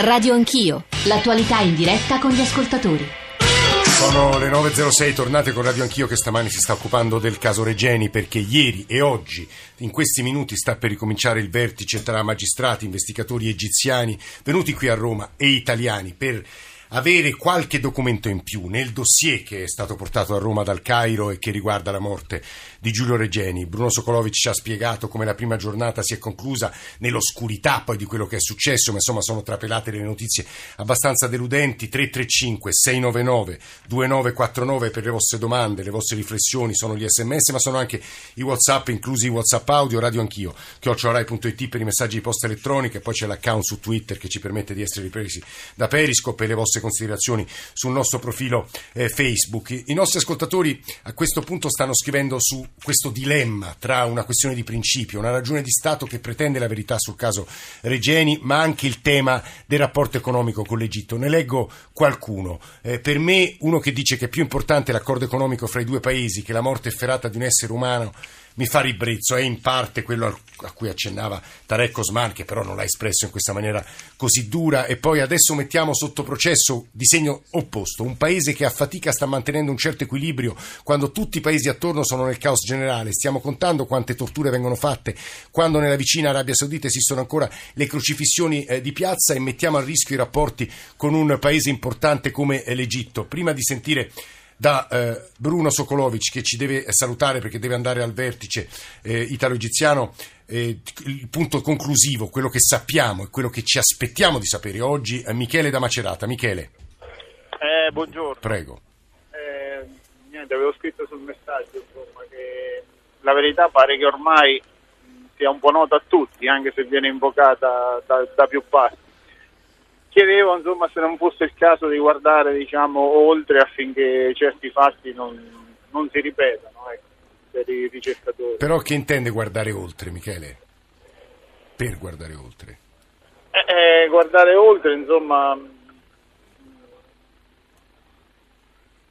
Radio Anch'io, l'attualità in diretta con gli ascoltatori. Sono le 9.06, tornate con Radio Anch'io che stamani si sta occupando del caso Regeni perché ieri e oggi, in questi minuti, sta per ricominciare il vertice tra magistrati, investigatori egiziani venuti qui a Roma e italiani per avere qualche documento in più nel dossier che è stato portato a Roma dal Cairo e che riguarda la morte di Giulio Regeni. Bruno Sokolovic ci ha spiegato come la prima giornata si è conclusa nell'oscurità poi di quello che è successo, ma insomma sono trapelate le notizie abbastanza deludenti. 335 699 2949 per le vostre domande, le vostre riflessioni, sono gli sms, ma sono anche i WhatsApp, inclusi i WhatsApp audio, radio anch'io, chiocciorai.it per i messaggi di posta elettronica, poi c'è l'account su Twitter che ci permette di essere ripresi da Periscope e le vostre considerazioni sul nostro profilo eh, Facebook. I nostri ascoltatori a questo punto stanno scrivendo su questo dilemma tra una questione di principio, una ragione di Stato che pretende la verità sul caso Regeni, ma anche il tema del rapporto economico con l'Egitto. Ne leggo qualcuno. Eh, per me uno che dice che è più importante l'accordo economico fra i due paesi che la morte efferata di un essere umano mi fa ribrezzo, è in parte quello a cui accennava Tarek Osman, che però non l'ha espresso in questa maniera così dura, e poi adesso mettiamo sotto processo di segno opposto, un paese che a fatica sta mantenendo un certo equilibrio quando tutti i paesi attorno sono nel caos generale, stiamo contando quante torture vengono fatte, quando nella vicina Arabia Saudita esistono ancora le crocifissioni eh, di piazza e mettiamo a rischio i rapporti con un paese importante come l'Egitto. Prima di sentire da eh, Bruno Sokolovic che ci deve salutare perché deve andare al vertice eh, italo-egiziano. Eh, il punto conclusivo, quello che sappiamo e quello che ci aspettiamo di sapere oggi, è Michele da Macerata. Michele. Eh, buongiorno. Prego. Eh, niente, avevo scritto sul messaggio insomma, che la verità pare che ormai sia un po' nota a tutti, anche se viene invocata da, da più parti chiedevo insomma, se non fosse il caso di guardare diciamo, oltre affinché certi fatti non, non si ripetano ecco, per i ricercatori. Però che intende guardare oltre, Michele? Per guardare oltre? Eh, eh, guardare oltre, insomma,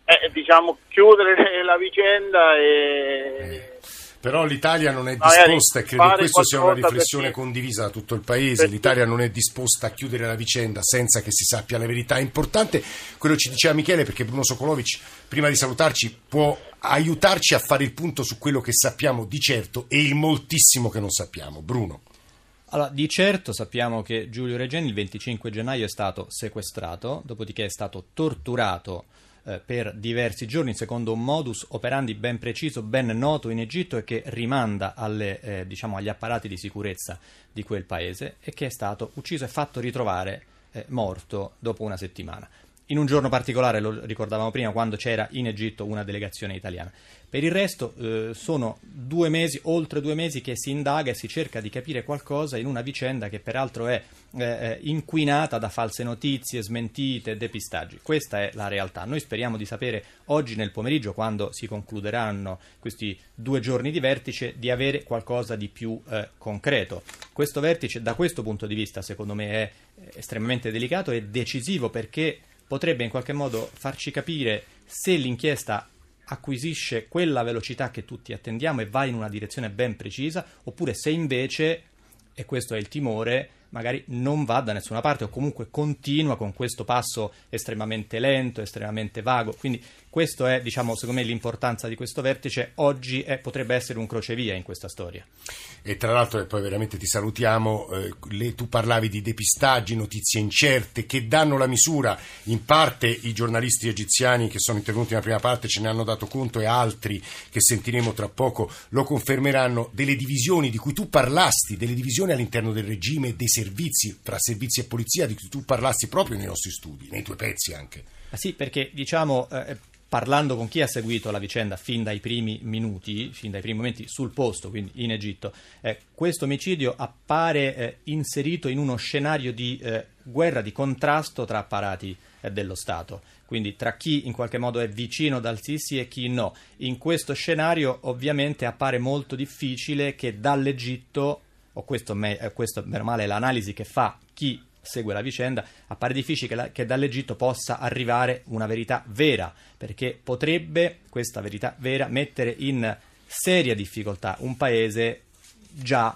eh, diciamo chiudere la vicenda e... Però l'Italia non è disposta, e credo che questa sia una riflessione perché... condivisa da tutto il Paese, perché... l'Italia non è disposta a chiudere la vicenda senza che si sappia la verità. È importante quello che ci diceva Michele, perché Bruno Sokolovic, prima di salutarci, può aiutarci a fare il punto su quello che sappiamo di certo e il moltissimo che non sappiamo. Bruno. Allora, di certo sappiamo che Giulio Regeni il 25 gennaio è stato sequestrato, dopodiché è stato torturato eh, per diversi giorni secondo un modus operandi ben preciso, ben noto in Egitto e che rimanda alle, eh, diciamo, agli apparati di sicurezza di quel paese e che è stato ucciso e fatto ritrovare eh, morto dopo una settimana in un giorno particolare, lo ricordavamo prima, quando c'era in Egitto una delegazione italiana. Per il resto eh, sono due mesi, oltre due mesi che si indaga e si cerca di capire qualcosa in una vicenda che peraltro è eh, eh, inquinata da false notizie, smentite, depistaggi. Questa è la realtà. Noi speriamo di sapere oggi nel pomeriggio, quando si concluderanno questi due giorni di vertice, di avere qualcosa di più eh, concreto. Questo vertice, da questo punto di vista, secondo me è estremamente delicato e decisivo perché potrebbe in qualche modo farci capire se l'inchiesta acquisisce quella velocità che tutti attendiamo e va in una direzione ben precisa, oppure se invece, e questo è il timore, magari non va da nessuna parte o comunque continua con questo passo estremamente lento, estremamente vago. Quindi questo è, diciamo, secondo me l'importanza di questo vertice. Oggi è, potrebbe essere un crocevia in questa storia. E tra l'altro, e poi veramente ti salutiamo, eh, le, tu parlavi di depistaggi, notizie incerte che danno la misura. In parte i giornalisti egiziani che sono intervenuti nella prima parte ce ne hanno dato conto e altri che sentiremo tra poco lo confermeranno delle divisioni di cui tu parlasti, delle divisioni all'interno del regime dei servizi, tra servizi e polizia, di cui tu parlassi proprio nei nostri studi, nei tuoi pezzi anche. Ah sì, perché diciamo, eh, parlando con chi ha seguito la vicenda fin dai primi minuti, fin dai primi momenti sul posto, quindi in Egitto, eh, questo omicidio appare eh, inserito in uno scenario di eh, guerra, di contrasto tra apparati eh, dello Stato. Quindi tra chi in qualche modo è vicino dal Sisi e chi no. In questo scenario ovviamente appare molto difficile che dall'Egitto o questo, me, eh, questo meno male è l'analisi che fa chi segue la vicenda, appare difficile che, la, che, dall'Egitto possa arrivare una verità vera, perché potrebbe questa verità vera mettere in seria difficoltà un paese già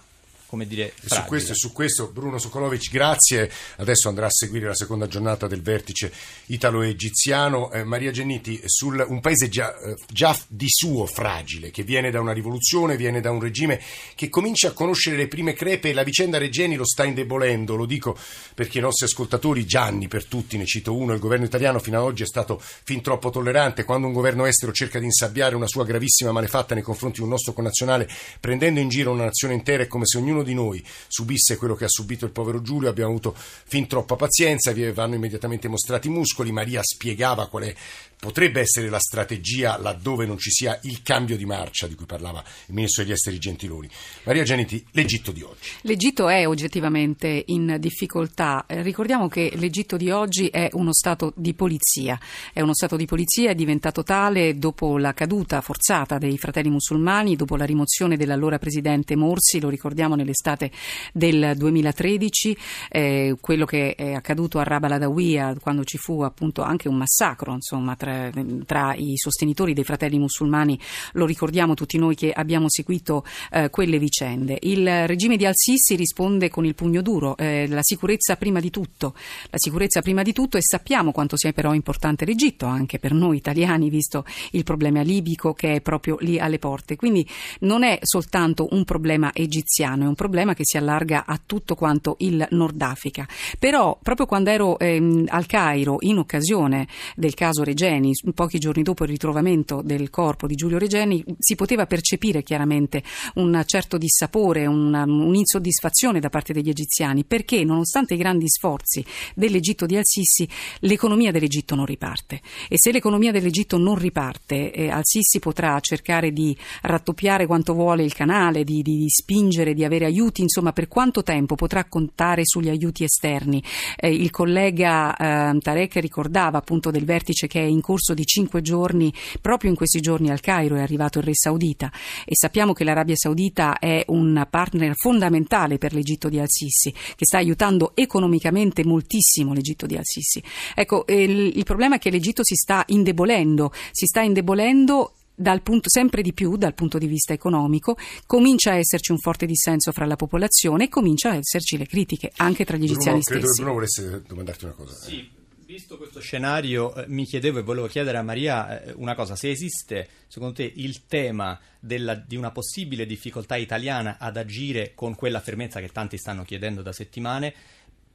come dire, su questo, su questo Bruno Sokolovic, grazie. Adesso andrà a seguire la seconda giornata del vertice italo-egiziano. Eh, Maria Genniti, sul un paese già, eh, già, di suo fragile, che viene da una rivoluzione, viene da un regime che comincia a conoscere le prime crepe e la vicenda Regeni lo sta indebolendo. Lo dico perché i nostri ascoltatori, Gianni per tutti, ne cito uno, il governo italiano fino ad oggi è stato fin troppo tollerante. Quando un governo estero cerca di insabbiare una sua gravissima malefatta nei confronti di un nostro connazionale, prendendo in giro una nazione intera, è come se ognuno di noi subisse quello che ha subito il povero Giulio. Abbiamo avuto fin troppa pazienza, vi vanno immediatamente mostrati i muscoli. Maria spiegava qual è potrebbe essere la strategia laddove non ci sia il cambio di marcia di cui parlava il ministro degli esteri Gentiloni. Maria Geniti, l'Egitto di oggi. L'Egitto è oggettivamente in difficoltà. Eh, ricordiamo che l'Egitto di oggi è uno stato di polizia. È uno stato di polizia, diventato tale dopo la caduta forzata dei fratelli musulmani, dopo la rimozione dell'allora presidente Morsi, lo ricordiamo nell'estate del 2013, eh, quello che è accaduto a Rabba Ladawiya quando ci fu appunto anche un massacro, insomma, tra tra, tra, i sostenitori dei fratelli musulmani, lo ricordiamo tutti noi che abbiamo seguito eh, quelle vicende. Il regime di Al-Sisi risponde con il pugno duro, eh, la sicurezza prima di tutto, la sicurezza prima di tutto e sappiamo quanto sia però importante l'Egitto anche per noi italiani visto il problema libico che è proprio lì alle porte. Quindi non è soltanto un problema egiziano, è un problema che si allarga a tutto quanto il Nord Africa. Però proprio quando ero ehm, al Cairo in occasione del caso Regeni Regeni, pochi giorni dopo il ritrovamento del corpo di Giulio Regeni, si poteva percepire chiaramente un certo dissapore, una, un'insoddisfazione da parte degli egiziani, perché nonostante i grandi sforzi dell'Egitto di Al-Sisi, l'economia dell'Egitto non riparte. E se l'economia dell'Egitto non riparte, eh, Al-Sisi potrà cercare di rattoppiare quanto vuole il canale, di, di, di, spingere, di avere aiuti, insomma, per quanto tempo potrà contare sugli aiuti esterni? Eh, il collega eh, Tarek ricordava appunto del vertice che è in corso corso di cinque giorni, proprio in questi giorni al Cairo è arrivato il re saudita e sappiamo che l'Arabia Saudita è un partner fondamentale per l'Egitto di Al-Sisi, che sta aiutando economicamente moltissimo l'Egitto di Al-Sisi. Ecco, il, il problema è che l'Egitto si sta indebolendo, si sta indebolendo Punto, sempre di più dal punto di vista economico, comincia a esserci un forte dissenso fra la popolazione e comincia a esserci le critiche anche tra gli Bruno, egiziani credo stessi. Bruno volesse domandarti una cosa. Sì. Visto questo scenario, eh, mi chiedevo e volevo chiedere a Maria eh, una cosa: se esiste secondo te il tema della, di una possibile difficoltà italiana ad agire con quella fermezza che tanti stanno chiedendo da settimane,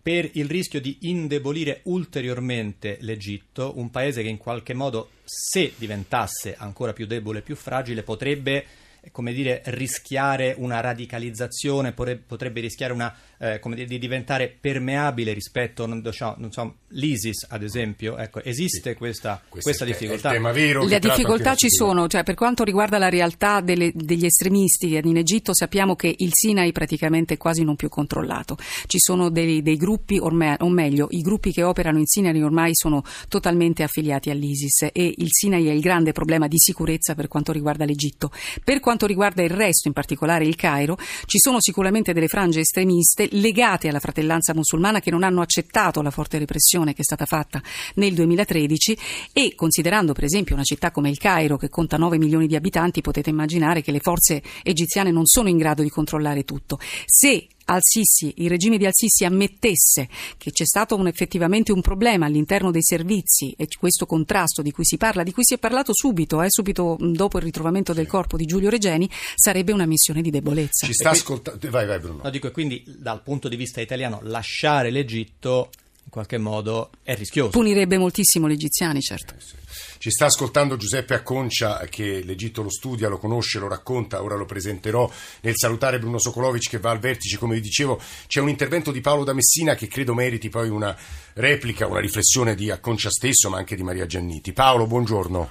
per il rischio di indebolire ulteriormente l'Egitto, un paese che in qualche modo, se diventasse ancora più debole e più fragile, potrebbe come dire, rischiare una radicalizzazione, potrebbe rischiare una, eh, dire, di diventare permeabile rispetto, non, diciamo, non so, l'ISIS ad esempio. Ecco, esiste sì. questa, questa difficoltà? Le difficoltà ci sono, cioè, per quanto riguarda la realtà delle, degli estremisti in Egitto sappiamo che il Sinai praticamente è quasi non più controllato. Ci sono dei, dei gruppi, ormai, o meglio, i gruppi che operano in Sinai ormai sono totalmente affiliati all'ISIS e il Sinai è il grande problema di sicurezza per quanto riguarda l'Egitto. Per quanto quanto riguarda il resto, in particolare il Cairo, ci sono sicuramente delle frange estremiste legate alla fratellanza musulmana che non hanno accettato la forte repressione che è stata fatta nel 2013 e considerando per esempio una città come il Cairo che conta 9 milioni di abitanti potete immaginare che le forze egiziane non sono in grado di controllare tutto. Se al-Sisi, il regime di Al-Sisi ammettesse che c'è stato un, effettivamente un problema all'interno dei servizi e questo contrasto di cui si parla, di cui si è parlato subito, eh, subito dopo il ritrovamento del corpo di Giulio Regeni, sarebbe una missione di debolezza. Ci sta ascoltando. Vai, vai, Bruno. No, dico, quindi dal punto di vista italiano lasciare l'Egitto in qualche modo è rischioso. Punirebbe moltissimo gli egiziani, certo. Eh, sì. Ci sta ascoltando Giuseppe Acconcia che l'Egitto lo studia, lo conosce, lo racconta, ora lo presenterò nel salutare Bruno Sokolovic che va al vertice, come vi dicevo c'è un intervento di Paolo da Messina che credo meriti poi una replica, una riflessione di Acconcia stesso ma anche di Maria Gianniti. Paolo, buongiorno.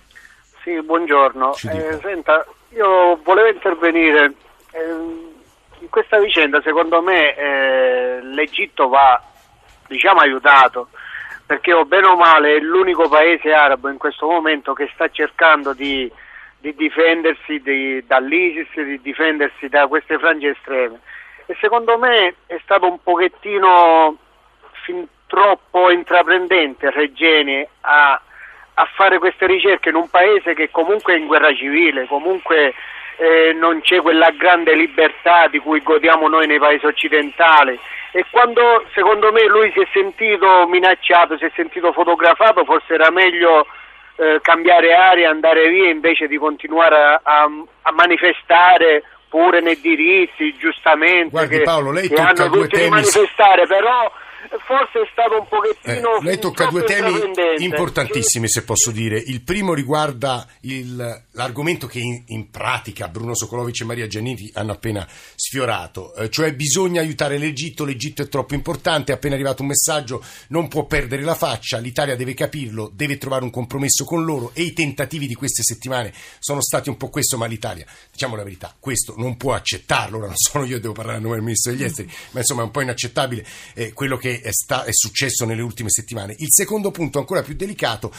Sì, buongiorno. Eh, senta, io volevo intervenire. Eh, in questa vicenda secondo me eh, l'Egitto va diciamo aiutato perché o bene o male è l'unico paese arabo in questo momento che sta cercando di, di difendersi di, dall'ISIS, di difendersi da queste frange estreme. E secondo me è stato un pochettino fin troppo intraprendente Regeni a, a fare queste ricerche in un paese che comunque è in guerra civile, comunque eh, non c'è quella grande libertà di cui godiamo noi nei paesi occidentali. E quando secondo me lui si è sentito minacciato, si è sentito fotografato, forse era meglio eh, cambiare aria, andare via invece di continuare a, a, a manifestare pure nei diritti, giustamente, Guardi, che, Paolo, lei che hanno tutti di temi- manifestare, però forse è stato un pochettino... Eh, lei tocca due temi importantissimi, se posso dire. Il primo riguarda il- l'argomento che in, in pratica Bruno Sokolovic e Maria Giannini hanno appena sfiorato, eh, cioè bisogna aiutare l'Egitto, l'Egitto è troppo importante, è appena arrivato un messaggio, non può perdere la faccia, l'Italia deve capirlo, deve trovare un compromesso con loro e i tentativi di queste settimane sono stati un po' questo, ma l'Italia, diciamo la verità, questo non può accettarlo, ora non sono io, devo parlare a nome del Ministro degli Esteri, ma insomma è un po' inaccettabile eh, quello che è, sta- è successo nelle ultime settimane. Il secondo punto, ancora più delicato,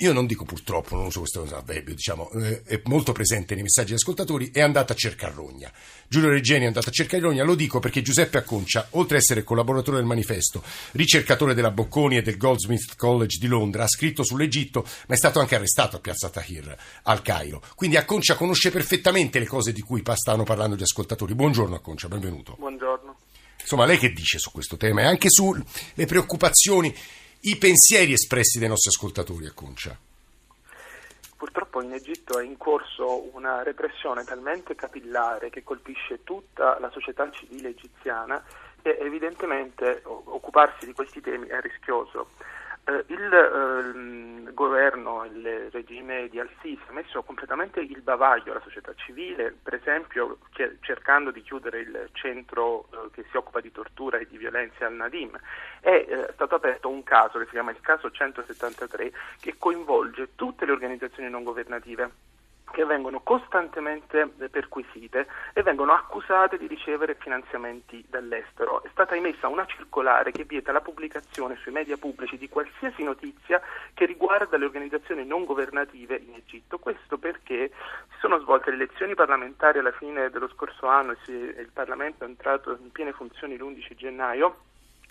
io non dico purtroppo, non uso questo avverbio, diciamo, eh, è molto presente nei messaggi degli ascoltatori, è andata a cercare Rogna. Giulio Reggeni è andato a cercare Rogna, lo dico perché Giuseppe Acconcia, oltre ad essere collaboratore del manifesto, ricercatore della Bocconi e del Goldsmith College di Londra, ha scritto sull'Egitto, ma è stato anche arrestato a Piazza Tahir, al Cairo. Quindi Acconcia conosce perfettamente le cose di cui stavano parlando gli ascoltatori. Buongiorno Acconcia, benvenuto. Buongiorno. Insomma, lei che dice su questo tema e anche sulle preoccupazioni, i pensieri espressi dai nostri ascoltatori, Acconcia? Purtroppo in Egitto è in corso una repressione talmente capillare che colpisce tutta la società civile egiziana e evidentemente occuparsi di questi temi è rischioso. Eh, il ehm, governo, il regime di Al-Sisi ha messo completamente il bavaglio alla società civile, per esempio cercando di chiudere il centro eh, che si occupa di tortura e di violenza al-Nadim. È eh, stato aperto un caso che si chiama il caso 173 che coinvolge tutte le organizzazioni non governative che vengono costantemente perquisite e vengono accusate di ricevere finanziamenti dall'estero. È stata emessa una circolare che vieta la pubblicazione sui media pubblici di qualsiasi notizia che riguarda le organizzazioni non governative in Egitto. Questo perché si sono svolte le elezioni parlamentari alla fine dello scorso anno e il Parlamento è entrato in piene funzioni l'11 gennaio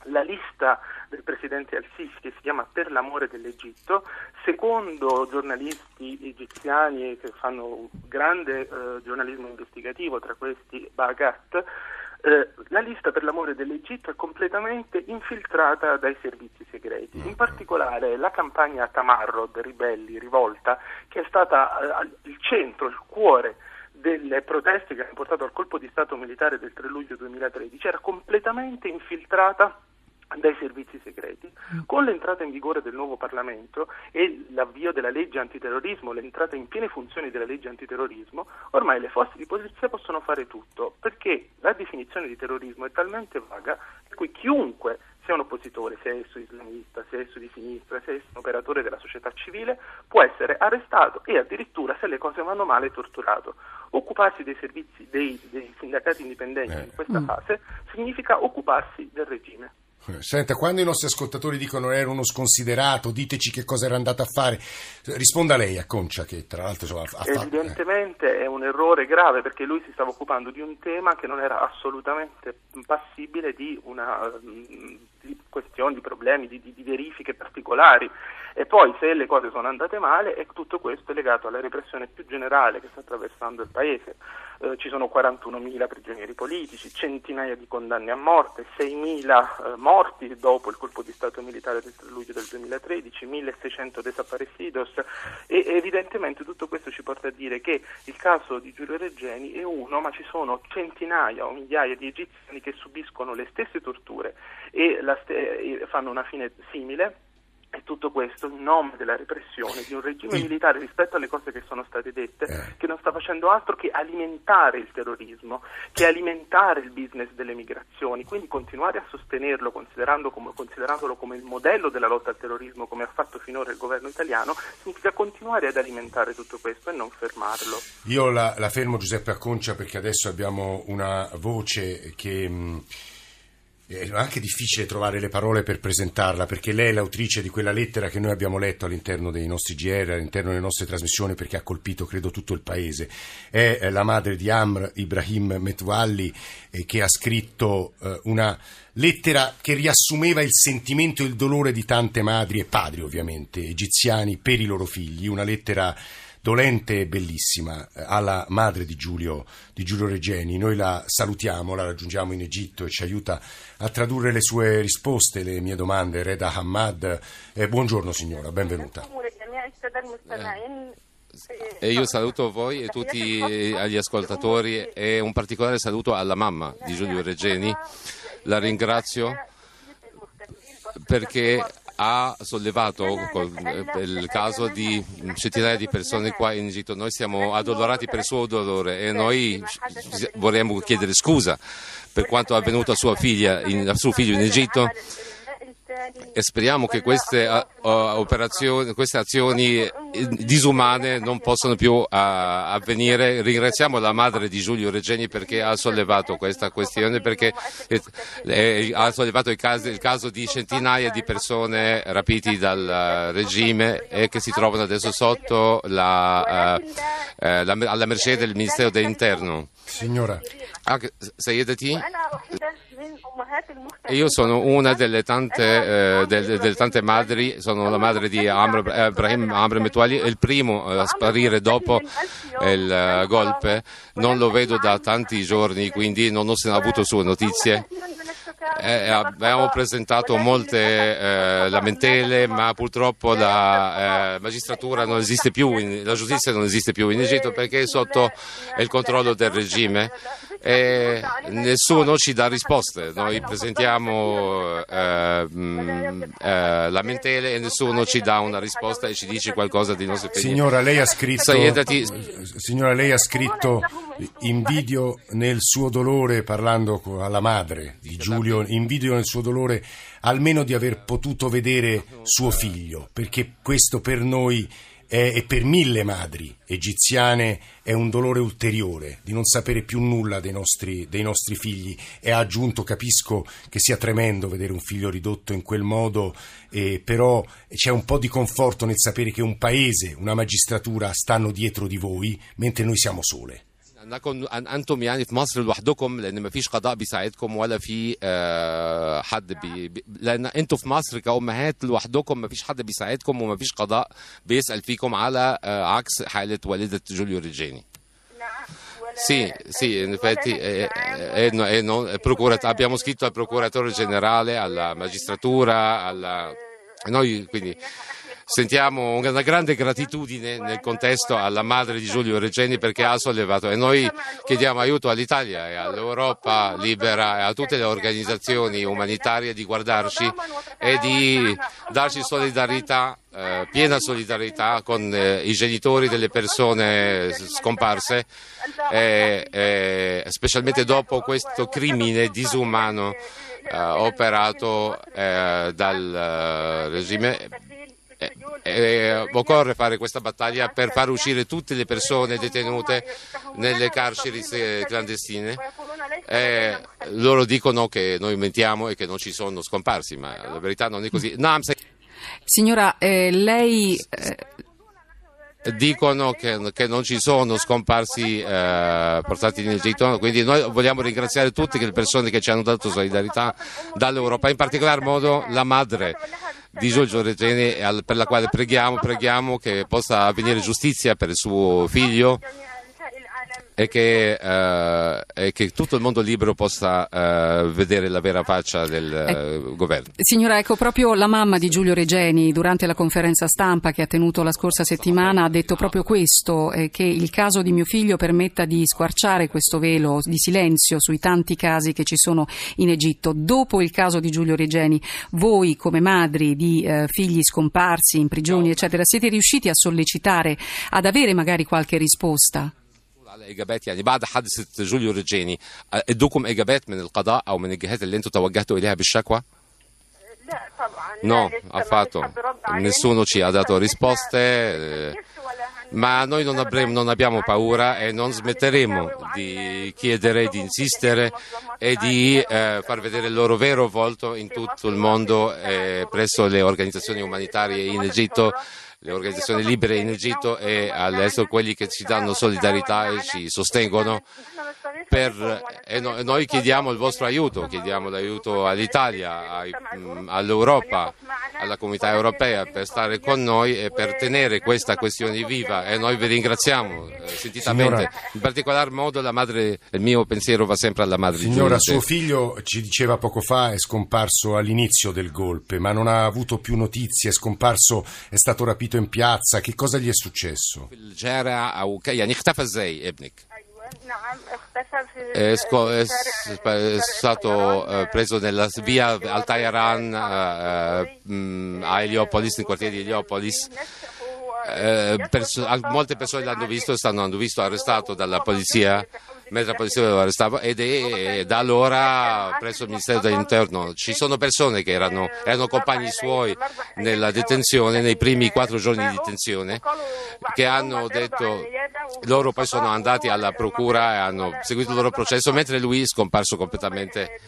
la lista del presidente Al-Sisi che si chiama Per l'amore dell'Egitto, secondo giornalisti egiziani che fanno grande eh, giornalismo investigativo, tra questi Bagat, eh, la lista per l'amore dell'Egitto è completamente infiltrata dai servizi segreti. In particolare la campagna Tamarrod, Ribelli, Rivolta, che è stata eh, il centro, il cuore delle proteste che hanno portato al colpo di Stato militare del 3 luglio 2013 era completamente infiltrata dai servizi segreti. Con l'entrata in vigore del nuovo Parlamento e l'avvio della legge antiterrorismo, l'entrata in piene funzioni della legge antiterrorismo, ormai le forze di polizia possono fare tutto, perché la definizione di terrorismo è talmente vaga per cui chiunque sia un oppositore, sia esso islamista, sia esso di sinistra, sia esso un operatore della società civile, può essere arrestato e addirittura, se le cose vanno male, torturato. Occuparsi dei servizi dei, dei sindacati indipendenti Eh. in questa fase significa occuparsi del regime. Eh, Senta, quando i nostri ascoltatori dicono era uno sconsiderato, diteci che cosa era andato a fare, risponda lei a Concia che tra l'altro insomma, ha fatto... eh. Evidentemente è un errore grave perché lui si stava occupando di un tema che non era assolutamente passibile di una mm, di questioni, di problemi, di, di- di verifiche particolari. E poi se le cose sono andate male, e tutto questo è legato alla repressione più generale che sta attraversando il paese. Eh, ci sono 41.000 prigionieri politici, centinaia di condanne a morte, 6.000 eh, morti dopo il colpo di Stato militare del 3 luglio del 2013, 1.600 desaparecidos e evidentemente tutto questo ci porta a dire che il caso di Giulio Reggeni è uno, ma ci sono centinaia o migliaia di egiziani che subiscono le stesse torture e, ste- e fanno una fine simile. E tutto questo in nome della repressione di un regime Il- militare rispetto alle cose che sono state dette, Eh. che non sta facendo altro che alimentare il terrorismo, che alimentare il business delle migrazioni, quindi continuare a sostenerlo considerando come- considerandolo come il modello della lotta al terrorismo come ha fatto finora il governo italiano, significa continuare ad alimentare tutto questo e non fermarlo. Io la, la fermo Giuseppe Acconcia perché adesso abbiamo una voce che... mh, è anche difficile trovare le parole per presentarla perché lei è l'autrice di quella lettera che noi abbiamo letto all'interno dei nostri GR, all'interno delle nostre trasmissioni perché ha colpito credo tutto il paese. È eh, la madre di Amr Ibrahim Metwalli eh, che ha scritto eh, una lettera che riassumeva il sentimento e il dolore di tante madri e padri ovviamente egiziani per i loro figli, una lettera dolente e bellissima eh, alla madre di Giulio, di Giulio Regeni. Noi la salutiamo, la raggiungiamo in Egitto e ci aiuta a tradurre le sue risposte, le mie domande. Reda Hamad, eh, buongiorno signora, benvenuta. E io saluto voi e tutti gli ascoltatori e un particolare saluto alla mamma di Giulio Regeni. La ringrazio perché ha sollevato il caso di centinaia di persone qua in Egitto. Noi siamo addolorati per il suo dolore e noi vorremmo chiedere scusa per quanto è avvenuto a sua figlia, in, a suo figlio in Egitto e speriamo che queste, uh, operazioni, queste azioni eh, disumane non possano più uh, avvenire. Ringraziamo la madre di Giulio Regeni perché ha sollevato questa questione, perché eh, ha sollevato il caso, il caso, di centinaia di persone rapiti dal regime e che si trovano adesso sotto la, uh, la, alla mercé del Ministero dell'Interno. Signora. Ah? Io sono una delle tante, eh, delle, delle tante, madri, sono la madre di Amr, eh, Ibrahim Amr Metuali, il primo a sparire dopo il uh, golpe, non lo vedo da tanti giorni, quindi non ho avuto sue notizie. Eh, abbiamo presentato molte eh, lamentele, ma purtroppo la eh, magistratura non esiste più, in, la giustizia non esiste più in Egitto perché è sotto il controllo del regime e nessuno ci dà risposte. Noi presentiamo eh, mm, eh, lamentele e nessuno ci dà una risposta e ci dice qualcosa di impegni. Signora, lei ha scritto, signora, lei ha scritto invidio nel suo dolore, parlando alla madre di Giulio, invidio nel suo dolore almeno di aver potuto vedere suo figlio, perché questo per noi è, e per mille madri egiziane è un dolore ulteriore di non sapere più nulla dei nostri, dei nostri, figli e ha aggiunto, capisco che sia tremendo vedere un figlio ridotto in quel modo, eh, però c'è un po' di conforto nel sapere che un paese, una magistratura stanno dietro di voi mentre noi siamo sole. انكم أنتم يعني في مصر لوحدكم لأن ما فيش قضاء بيساعدكم ولا في حد بي لأن أنتم في مصر كأمهات لوحدكم ما فيش حد بيساعدكم وما فيش قضاء بيسأل فيكم على عكس حالة والدة جوليو ريجيني. Sì, sì, in effetti è, è, è, non, abbiamo scritto al procuratore generale, alla magistratura, alla, noi quindi sentiamo una grande gratitudine nel contesto alla madre di Giulio Regeni perché ha sollevato. E noi chiediamo aiuto all'Italia e all'Europa libera e a tutte le organizzazioni umanitarie di guardarci e di darci solidarietà eh, piena solidarietà con eh, i genitori delle persone scomparse, eh, eh specialmente dopo questo crimine disumano eh, operato eh, dal regime eh, eh, occorre fare questa battaglia per far uscire tutte le persone detenute nelle carceri clandestine. Eh, loro dicono che noi mentiamo e che non ci sono scomparsi, ma la verità non è così. No, Signora, eh, lei eh, dicono che, che, non ci sono scomparsi eh, portati in Egitto, quindi noi vogliamo ringraziare tutte le persone che ci hanno dato solidarietà dall'Europa, in particolar modo la madre di Giorgio Regeni per la quale preghiamo, preghiamo che possa avvenire giustizia per il suo figlio e che, eh, e che, tutto il mondo libero possa eh, vedere la vera faccia del eh, governo. Signora, ecco, proprio la mamma di Giulio Regeni durante la conferenza stampa che ha tenuto la scorsa settimana ha detto proprio questo, eh, che il caso di mio figlio permetta di squarciare questo velo di silenzio sui tanti casi che ci sono in Egitto. Dopo il caso di Giulio Regeni, voi come madri di eh, figli scomparsi in prigioni, eccetera, siete riusciti a sollecitare, ad avere magari qualche risposta? على اجابات يعني بعد حادثه جوليو ريجيني ادوكم اجابات من القضاء او من الجهات اللي انتم توجهتوا اليها بالشكوى؟ No, affatto. Nessuno ci ha dato risposte, ma noi non, avremo, non, abbiamo paura e non smetteremo di chiedere, di insistere e di eh, far vedere il loro vero volto in tutto il mondo eh, presso le organizzazioni umanitarie in Egitto le organizzazioni libere in Egitto e all'estero, quelli che ci danno solidarietà e ci sostengono per, e no, noi chiediamo il vostro aiuto, chiediamo l'aiuto all'Italia, ai, all'Europa, alla comunità europea per stare con noi e per tenere questa questione viva. E noi vi ringraziamo eh, sentitamente. Signora, in particolar modo la madre, il mio pensiero va sempre alla madre Signora, di Giulia. suo figlio ci diceva poco fa è scomparso all'inizio del golpe, ma non ha avuto più notizie, è scomparso, è stato rapito in piazza, che cosa gli è successo? È, sco- è, è stato uh, preso nella via al Teheran uh, uh, a Heliopolis, nel quartiere di Heliopolis. Perso- molte persone l'hanno visto, stanno, visto arrestato dalla polizia la polizia lo arrestava ed è da allora presso il Ministero dell'Interno ci sono persone che erano, erano compagni suoi nella detenzione, nei primi quattro giorni di detenzione, che hanno detto loro poi sono andati alla procura e hanno seguito il loro processo mentre lui è scomparso completamente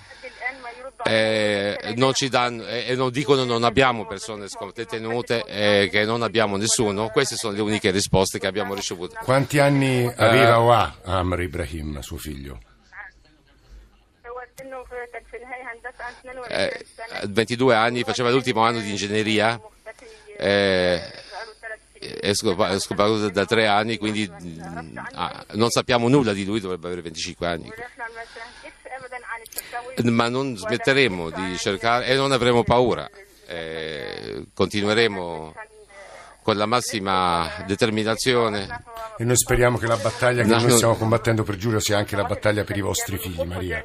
eh, non ci danno, eh, non dicono non abbiamo persone detenute e eh, che non abbiamo nessuno, queste sono le uniche risposte che abbiamo ricevuto. Quanti anni aveva o ha Amr Ibrahim, suo figlio? Eh, 22 anni, faceva l'ultimo anno di ingegneria, eh, è scomparso da tre anni, quindi ah, non sappiamo nulla di lui, dovrebbe avere 25 anni ma non smetteremo di cercare e non avremo paura, eh, continueremo con la massima determinazione. E noi speriamo che la battaglia che no, noi stiamo combattendo per Giulio sia anche la battaglia per i vostri figli, Maria.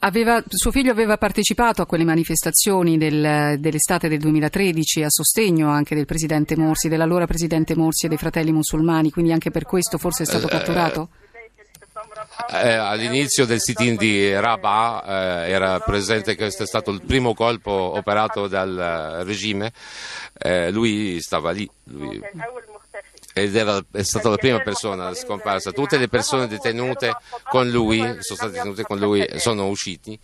Aveva, suo figlio aveva partecipato a quelle manifestazioni del, dell'estate del 2013 a sostegno anche del presidente Morsi, dell'allora presidente Morsi e dei fratelli musulmani, quindi anche per questo forse è stato eh, catturato? Eh, all'inizio del sit-in di Rabat eh, era presente, questo è stato il primo colpo operato dal regime, eh, lui stava lì. Lui, ed era, è stata la prima persona scomparsa. Tutte le persone detenute con lui, sono state detenute con lui, sono usciti,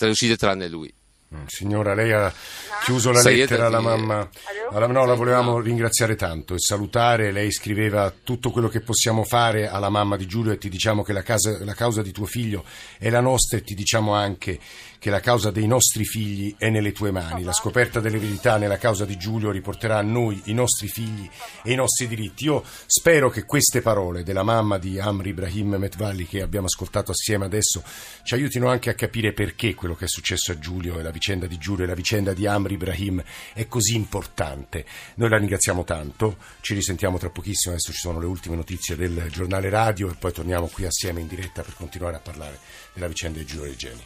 uscite tranne lui. Mm, signora, lei ha chiuso la lettera alla mamma. Alla, no, la volevamo ringraziare tanto e salutare. Lei scriveva tutto quello che possiamo fare alla mamma di Giulio e ti diciamo che la, casa, la causa di tuo figlio è la nostra e ti diciamo anche che la causa dei nostri figli è nelle tue mani. La scoperta delle verità nella causa di Giulio riporterà a noi i nostri figli e i nostri diritti. Io spero che queste parole della mamma di Amri Ibrahim Metvalli che abbiamo ascoltato assieme adesso ci aiutino anche a capire perché quello che è successo a Giulio e la vicenda di Giulio e la vicenda di Amri Ibrahim è così importante. Noi la ringraziamo tanto, ci risentiamo tra pochissimo, adesso ci sono le ultime notizie del giornale radio e poi torniamo qui assieme in diretta per continuare a parlare della vicenda di Giulio Regeni.